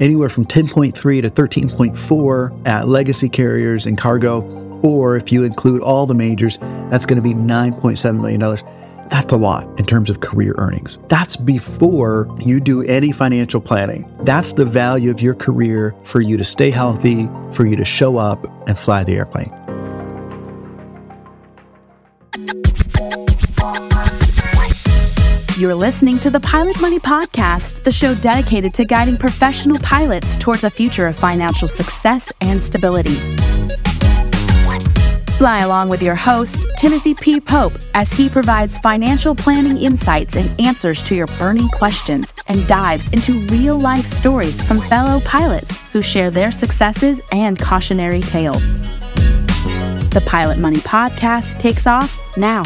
anywhere from 10.3 to 13.4 at legacy carriers and cargo. Or if you include all the majors, that's going to be $9.7 million. That's a lot in terms of career earnings. That's before you do any financial planning. That's the value of your career for you to stay healthy, for you to show up and fly the airplane. You're listening to the Pilot Money Podcast, the show dedicated to guiding professional pilots towards a future of financial success and stability. Fly along with your host, Timothy P. Pope, as he provides financial planning insights and answers to your burning questions and dives into real life stories from fellow pilots who share their successes and cautionary tales. The Pilot Money Podcast takes off now.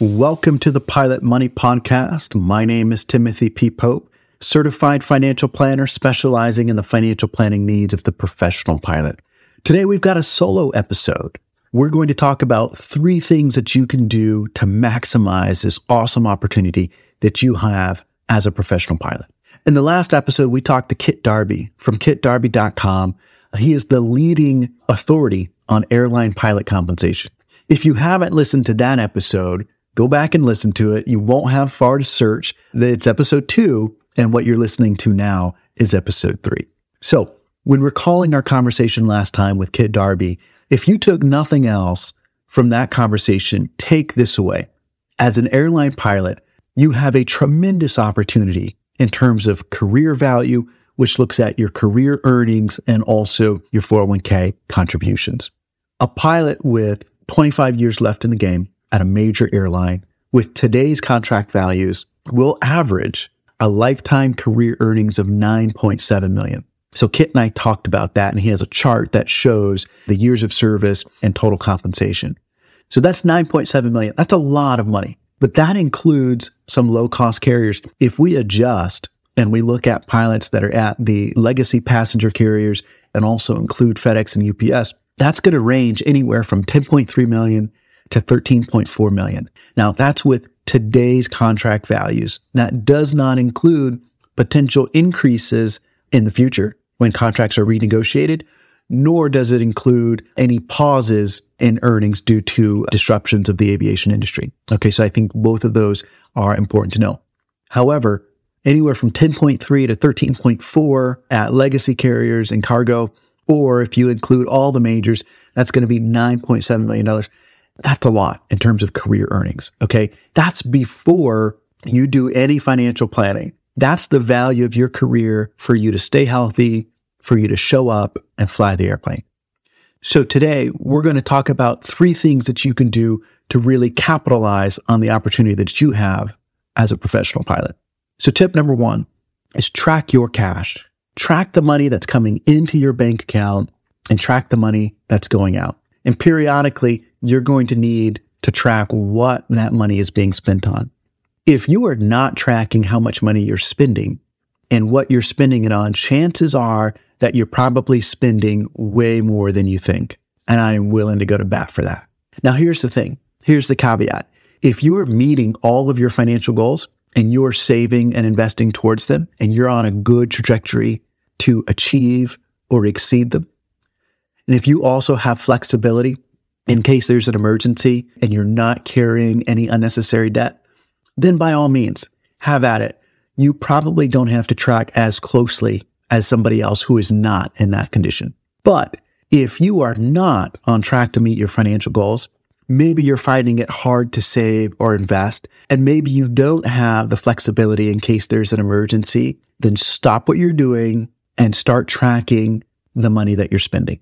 Welcome to the Pilot Money Podcast. My name is Timothy P. Pope, certified financial planner specializing in the financial planning needs of the professional pilot. Today we've got a solo episode. We're going to talk about three things that you can do to maximize this awesome opportunity that you have as a professional pilot. In the last episode, we talked to Kit Darby from kitdarby.com. He is the leading authority on airline pilot compensation. If you haven't listened to that episode, go back and listen to it. You won't have far to search. It's episode two, and what you're listening to now is episode three. So when recalling our conversation last time with Kit Darby, if you took nothing else from that conversation, take this away. As an airline pilot, you have a tremendous opportunity in terms of career value, which looks at your career earnings and also your 401k contributions. A pilot with 25 years left in the game at a major airline with today's contract values will average a lifetime career earnings of 9.7 million. So Kit and I talked about that and he has a chart that shows the years of service and total compensation. So that's 9.7 million. That's a lot of money, but that includes some low cost carriers. If we adjust and we look at pilots that are at the legacy passenger carriers and also include FedEx and UPS, that's going to range anywhere from 10.3 million to 13.4 million. Now that's with today's contract values. That does not include potential increases in the future when contracts are renegotiated, nor does it include any pauses in earnings due to disruptions of the aviation industry. Okay. So I think both of those are important to know. However, anywhere from 10.3 to 13.4 at legacy carriers and cargo, or if you include all the majors, that's going to be $9.7 million. That's a lot in terms of career earnings. Okay. That's before you do any financial planning. That's the value of your career for you to stay healthy, for you to show up and fly the airplane. So today we're going to talk about three things that you can do to really capitalize on the opportunity that you have as a professional pilot. So tip number one is track your cash. Track the money that's coming into your bank account and track the money that's going out. And periodically you're going to need to track what that money is being spent on. If you are not tracking how much money you're spending and what you're spending it on, chances are that you're probably spending way more than you think. And I am willing to go to bat for that. Now, here's the thing. Here's the caveat. If you are meeting all of your financial goals and you're saving and investing towards them and you're on a good trajectory to achieve or exceed them, and if you also have flexibility in case there's an emergency and you're not carrying any unnecessary debt, then by all means, have at it. You probably don't have to track as closely as somebody else who is not in that condition. But if you are not on track to meet your financial goals, maybe you're finding it hard to save or invest, and maybe you don't have the flexibility in case there's an emergency, then stop what you're doing and start tracking the money that you're spending.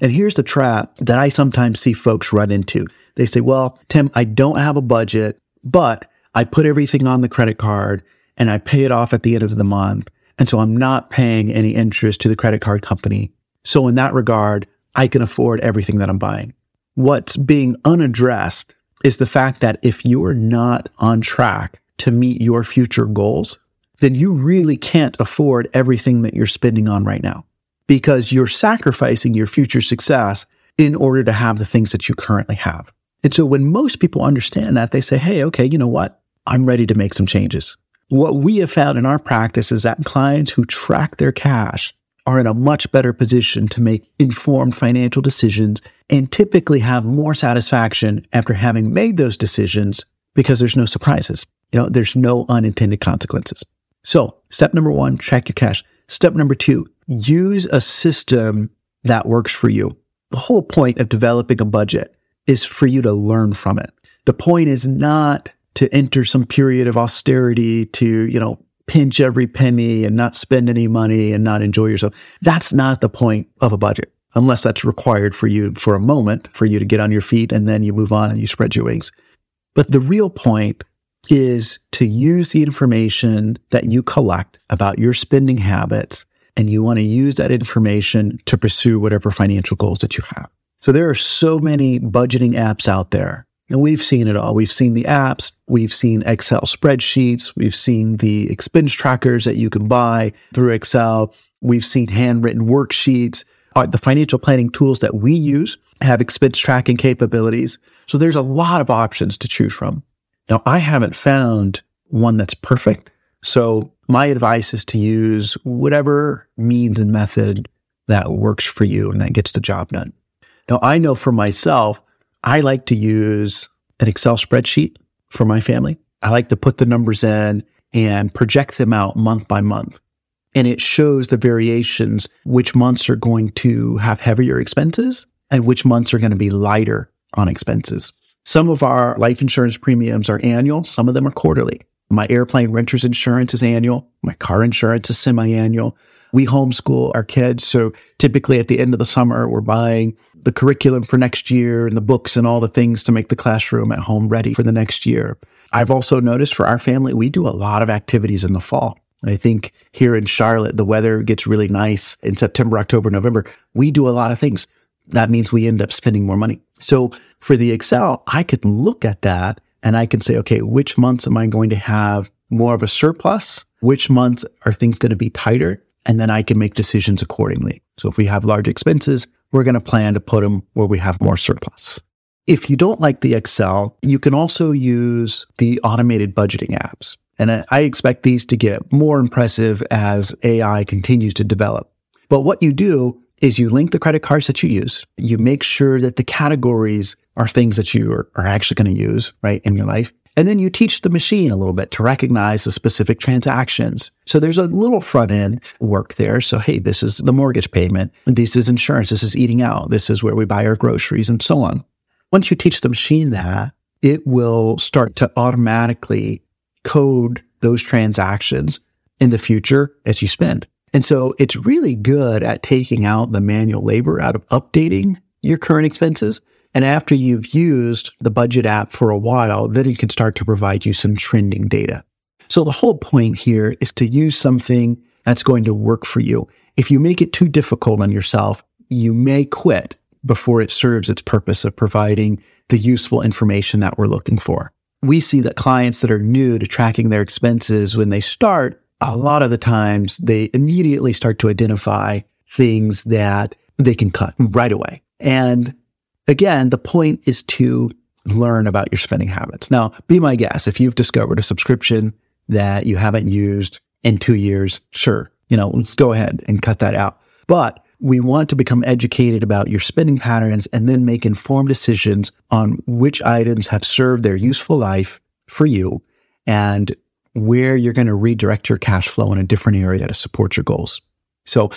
And here's the trap that I sometimes see folks run into. They say, well, Tim, I don't have a budget, but I put everything on the credit card and I pay it off at the end of the month. And so I'm not paying any interest to the credit card company. So in that regard, I can afford everything that I'm buying. What's being unaddressed is the fact that if you're not on track to meet your future goals, then you really can't afford everything that you're spending on right now because you're sacrificing your future success in order to have the things that you currently have. And so when most people understand that, they say, Hey, okay, you know what? I'm ready to make some changes. what we have found in our practice is that clients who track their cash are in a much better position to make informed financial decisions and typically have more satisfaction after having made those decisions because there's no surprises. You know, there's no unintended consequences. So step number one, track your cash. Step number two, use a system that works for you. The whole point of developing a budget is for you to learn from it. The point is not to enter some period of austerity to, you know, pinch every penny and not spend any money and not enjoy yourself. That's not the point of a budget, unless that's required for you for a moment for you to get on your feet and then you move on and you spread your wings. But the real point is to use the information that you collect about your spending habits and you want to use that information to pursue whatever financial goals that you have. So there are so many budgeting apps out there and we've seen it all. We've seen the apps. We've seen Excel spreadsheets. We've seen the expense trackers that you can buy through Excel. We've seen handwritten worksheets. The financial planning tools that we use have expense tracking capabilities. So there's a lot of options to choose from. Now, I haven't found one that's perfect. So my advice is to use whatever means and method that works for you and that gets the job done. Now, I know for myself, I like to use an Excel spreadsheet for my family. I like to put the numbers in and project them out month by month. And it shows the variations, which months are going to have heavier expenses and which months are going to be lighter on expenses. Some of our life insurance premiums are annual. Some of them are quarterly. My airplane renter's insurance is annual. My car insurance is semi-annual. We homeschool our kids. So typically at the end of the summer, we're buying the curriculum for next year and the books and all the things to make the classroom at home ready for the next year. I've also noticed for our family, we do a lot of activities in the fall. I think here in Charlotte, the weather gets really nice in September, October, November. We do a lot of things. That means we end up spending more money. So for the Excel, I could look at that and I can say, okay, which months am I going to have more of a surplus? Which months are things going to be tighter? And then I can make decisions accordingly. So if we have large expenses, we're going to plan to put them where we have more surplus. If you don't like the Excel, you can also use the automated budgeting apps. And I expect these to get more impressive as AI continues to develop. But what you do is you link the credit cards that you use. You make sure that the categories are things that you are, are actually going to use, right, in your life. And then you teach the machine a little bit to recognize the specific transactions. So there's a little front end work there. So, hey, this is the mortgage payment. This is insurance. This is eating out. This is where we buy our groceries and so on. Once you teach the machine that, it will start to automatically code those transactions in the future as you spend. And so it's really good at taking out the manual labor out of updating your current expenses and after you've used the budget app for a while, then it can start to provide you some trending data. So the whole point here is to use something that's going to work for you. If you make it too difficult on yourself, you may quit before it serves its purpose of providing the useful information that we're looking for. We see that clients that are new to tracking their expenses, when they start, a lot of the times they immediately start to identify things that they can cut right away. And Again, the point is to learn about your spending habits. Now, be my guest. If you've discovered a subscription that you haven't used in two years, sure, you know, let's go ahead and cut that out. But we want to become educated about your spending patterns and then make informed decisions on which items have served their useful life for you and where you're going to redirect your cash flow in a different area to support your goals. So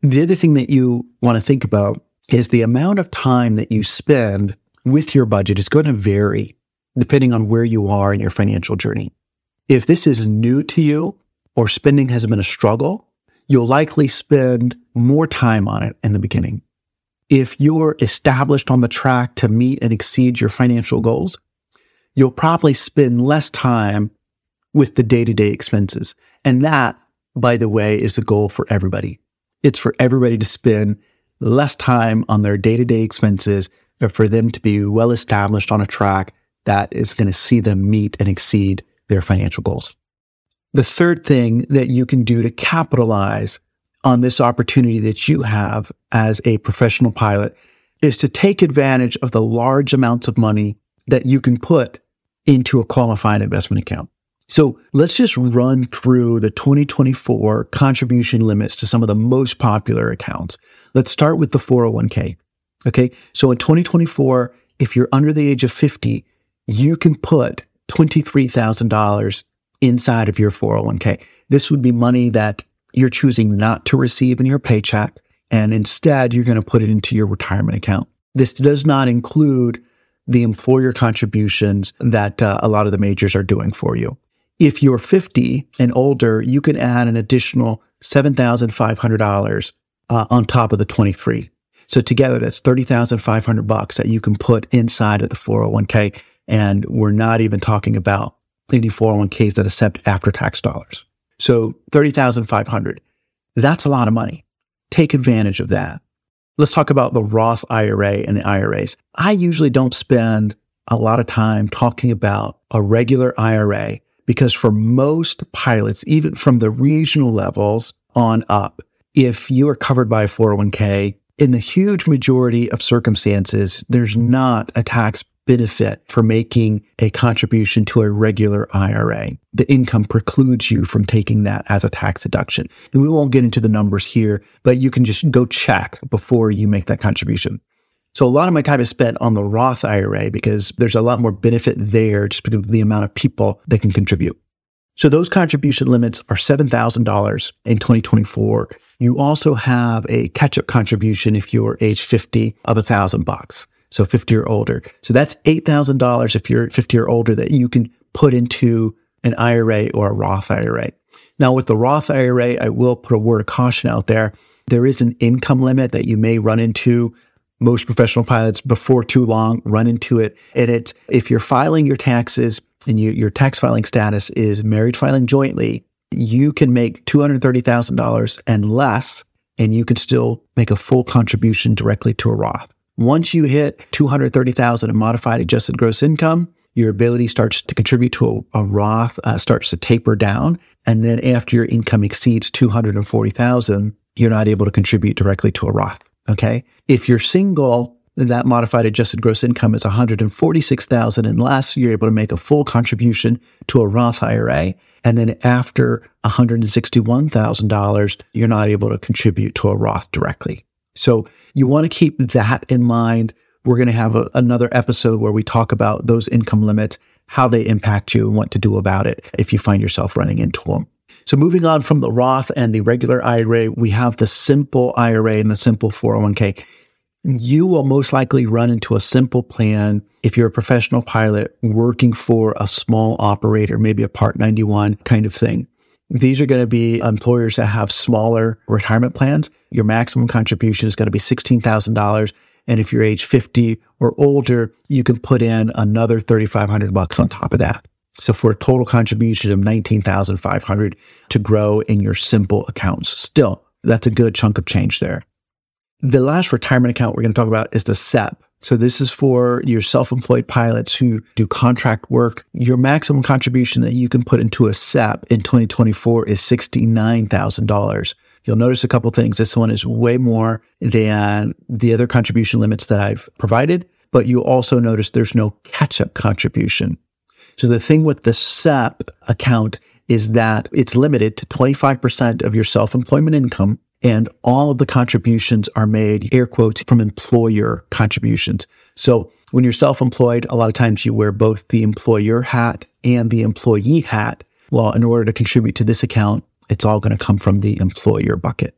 the other thing that you want to think about is the amount of time that you spend with your budget is going to vary depending on where you are in your financial journey. If this is new to you or spending has been a struggle, you'll likely spend more time on it in the beginning. If you're established on the track to meet and exceed your financial goals, you'll probably spend less time with the day to day expenses. And that, by the way, is the goal for everybody. It's for everybody to spend less time on their day to day expenses, but for them to be well established on a track that is going to see them meet and exceed their financial goals. The third thing that you can do to capitalize on this opportunity that you have as a professional pilot is to take advantage of the large amounts of money that you can put into a qualified investment account. So let's just run through the 2024 contribution limits to some of the most popular accounts. Let's start with the 401k. Okay. So in 2024, if you're under the age of 50, you can put $23,000 inside of your 401k. This would be money that you're choosing not to receive in your paycheck. And instead, you're going to put it into your retirement account. This does not include the employer contributions that uh, a lot of the majors are doing for you. If you're 50 and older, you can add an additional $7,500 uh, on top of the 23. So together, that's 30,500 bucks that you can put inside of the 401k. And we're not even talking about any 401ks that accept after tax dollars. So 30,500. That's a lot of money. Take advantage of that. Let's talk about the Roth IRA and the IRAs. I usually don't spend a lot of time talking about a regular IRA because for most pilots, even from the regional levels on up, if you are covered by a 401k, in the huge majority of circumstances, there's not a tax benefit for making a contribution to a regular IRA. The income precludes you from taking that as a tax deduction. And we won't get into the numbers here, but you can just go check before you make that contribution. So a lot of my time is spent on the Roth IRA because there's a lot more benefit there just because of the amount of people that can contribute. So those contribution limits are $7,000 in 2024. You also have a catch up contribution if you're age 50 of a thousand bucks so 50 or older. So that's $8,000 if you're 50 or older that you can put into an IRA or a Roth IRA. Now, with the Roth IRA, I will put a word of caution out there. There is an income limit that you may run into. Most professional pilots before too long run into it. And it's if you're filing your taxes and you, your tax filing status is married filing jointly, you can make $230,000 and less, and you can still make a full contribution directly to a Roth. Once you hit 230,000 in modified adjusted gross income, your ability starts to contribute to a, a Roth, uh, starts to taper down. And then after your income exceeds 240,000, you're not able to contribute directly to a Roth. Okay. If you're single, that modified adjusted gross income is 146,000 and less, you're able to make a full contribution to a Roth IRA. And then after $161,000, you're not able to contribute to a Roth directly. So you want to keep that in mind. We're going to have a, another episode where we talk about those income limits, how they impact you and what to do about it if you find yourself running into them. So moving on from the Roth and the regular IRA, we have the simple IRA and the simple 401k. You will most likely run into a simple plan if you're a professional pilot working for a small operator, maybe a Part 91 kind of thing. These are going to be employers that have smaller retirement plans. Your maximum contribution is going to be $16,000. And if you're age 50 or older, you can put in another 3,500 bucks on top of that. So for a total contribution of 19,500 to grow in your simple accounts. Still, that's a good chunk of change there. The last retirement account we're going to talk about is the SEP. So this is for your self-employed pilots who do contract work. Your maximum contribution that you can put into a SEP in 2024 is $69,000. You'll notice a couple things. This one is way more than the other contribution limits that I've provided, but you also notice there's no catch-up contribution. So the thing with the SEP account is that it's limited to 25% of your self-employment income and all of the contributions are made, air quotes, from employer contributions. So when you're self-employed, a lot of times you wear both the employer hat and the employee hat. Well, in order to contribute to this account, it's all going to come from the employer bucket.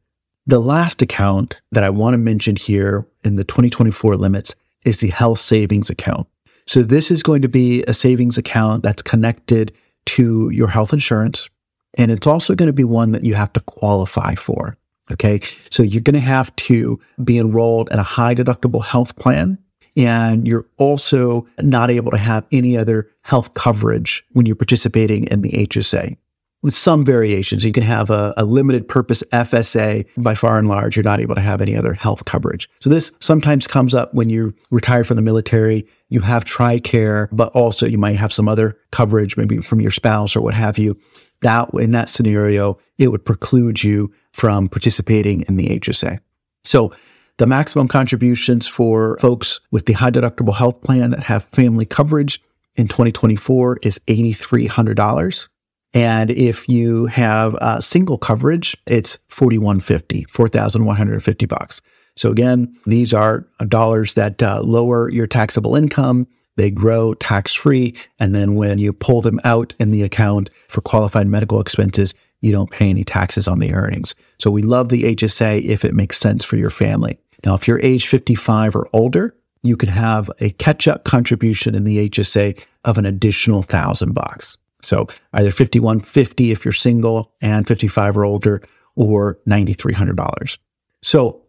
The last account that I want to mention here in the 2024 limits is the health savings account. So this is going to be a savings account that's connected to your health insurance. And it's also going to be one that you have to qualify for. Okay. So you're going to have to be enrolled in a high deductible health plan. And you're also not able to have any other health coverage when you're participating in the HSA with some variations. You can have a, a, limited purpose FSA. By far and large, you're not able to have any other health coverage. So this sometimes comes up when you retire from the military. You have TRICARE, but also you might have some other coverage, maybe from your spouse or what have you. That in that scenario, it would preclude you from participating in the HSA. So the maximum contributions for folks with the high deductible health plan that have family coverage in 2024 is $8,300. And if you have uh, single coverage, it's 4150, 4150 bucks. So again, these are dollars that uh, lower your taxable income. They grow tax free. And then when you pull them out in the account for qualified medical expenses, you don't pay any taxes on the earnings. So we love the HSA if it makes sense for your family. Now, if you're age 55 or older, you can have a catch up contribution in the HSA of an additional thousand bucks. So either 5150 if you're single and 55 or older or $9,300. So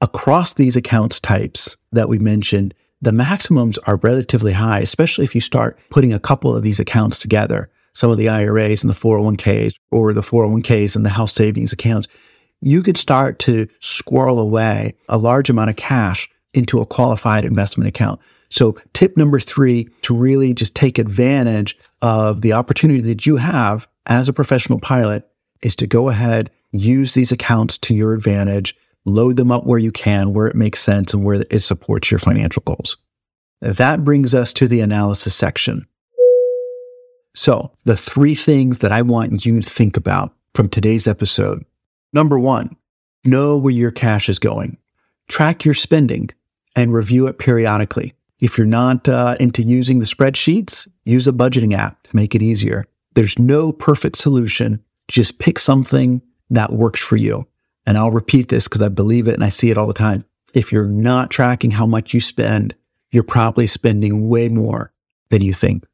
across these accounts types that we mentioned, the maximums are relatively high, especially if you start putting a couple of these accounts together. Some of the IRAs and the 401ks or the 401ks and the house savings accounts. You could start to squirrel away a large amount of cash into a qualified investment account. So tip number three to really just take advantage of the opportunity that you have as a professional pilot is to go ahead, use these accounts to your advantage load them up where you can, where it makes sense, and where it supports your financial goals. That brings us to the analysis section. So, the three things that I want you to think about from today's episode. Number one, know where your cash is going. Track your spending and review it periodically. If you're not uh, into using the spreadsheets, use a budgeting app to make it easier. There's no perfect solution. Just pick something that works for you. And I'll repeat this because I believe it and I see it all the time. If you're not tracking how much you spend, you're probably spending way more than you think.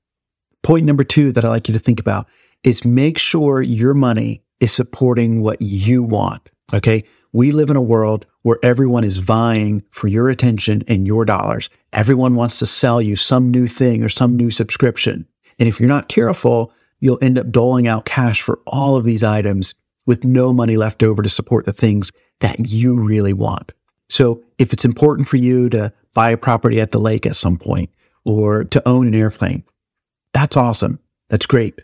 Point number two that I like you to think about is make sure your money is supporting what you want. Okay. We live in a world where everyone is vying for your attention and your dollars. Everyone wants to sell you some new thing or some new subscription. And if you're not careful, you'll end up doling out cash for all of these items with no money left over to support the things that you really want. So if it's important for you to buy a property at the lake at some point or to own an airplane, that's awesome. That's great.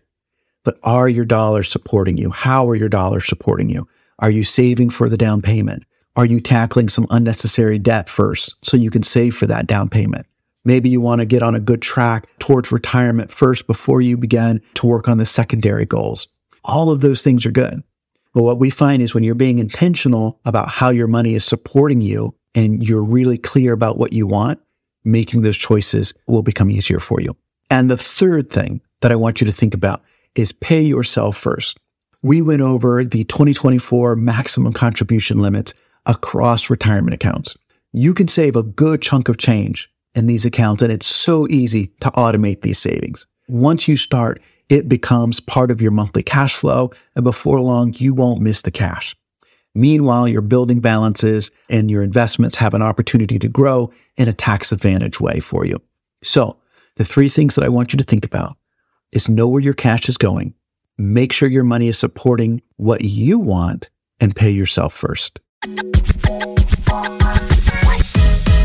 But are your dollars supporting you? How are your dollars supporting you? Are you saving for the down payment? Are you tackling some unnecessary debt first so you can save for that down payment? Maybe you want to get on a good track towards retirement first before you begin to work on the secondary goals. All of those things are good. But what we find is when you're being intentional about how your money is supporting you and you're really clear about what you want, making those choices will become easier for you. And the third thing that I want you to think about is pay yourself first. We went over the 2024 maximum contribution limits across retirement accounts. You can save a good chunk of change in these accounts, and it's so easy to automate these savings. Once you start, it becomes part of your monthly cash flow. And before long, you won't miss the cash. Meanwhile, your building balances and your investments have an opportunity to grow in a tax advantage way for you. So the three things that I want you to think about is know where your cash is going. Make sure your money is supporting what you want and pay yourself first.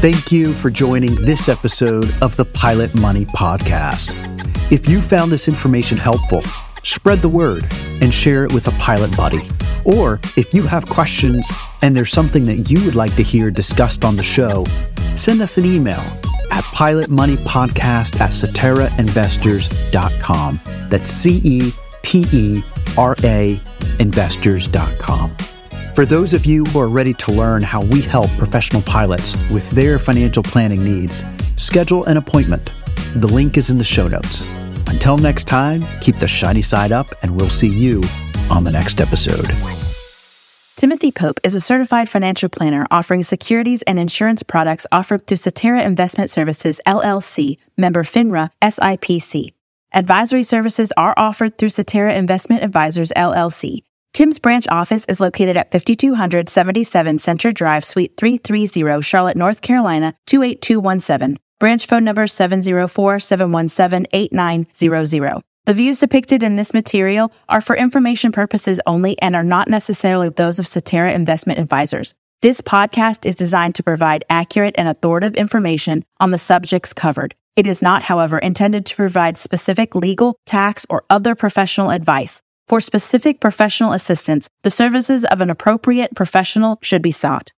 Thank you for joining this episode of the Pilot Money Podcast. If you found this information helpful, spread the word and share it with a pilot buddy. Or if you have questions and there's something that you would like to hear discussed on the show, send us an email at pilotmoneypodcast at ceterainvestors.com. That's C E T E R A investors.com. For those of you who are ready to learn how we help professional pilots with their financial planning needs, schedule an appointment the link is in the show notes. Until next time, keep the shiny side up, and we'll see you on the next episode. Timothy Pope is a certified financial planner offering securities and insurance products offered through Cetera Investment Services, LLC, member FINRA, SIPC. Advisory services are offered through Cetera Investment Advisors, LLC. Tim's branch office is located at 5277 Center Drive, Suite 330, Charlotte, North Carolina, 28217. Branch phone number 704 717 8900. The views depicted in this material are for information purposes only and are not necessarily those of Cetera Investment Advisors. This podcast is designed to provide accurate and authoritative information on the subjects covered. It is not, however, intended to provide specific legal, tax, or other professional advice. For specific professional assistance, the services of an appropriate professional should be sought.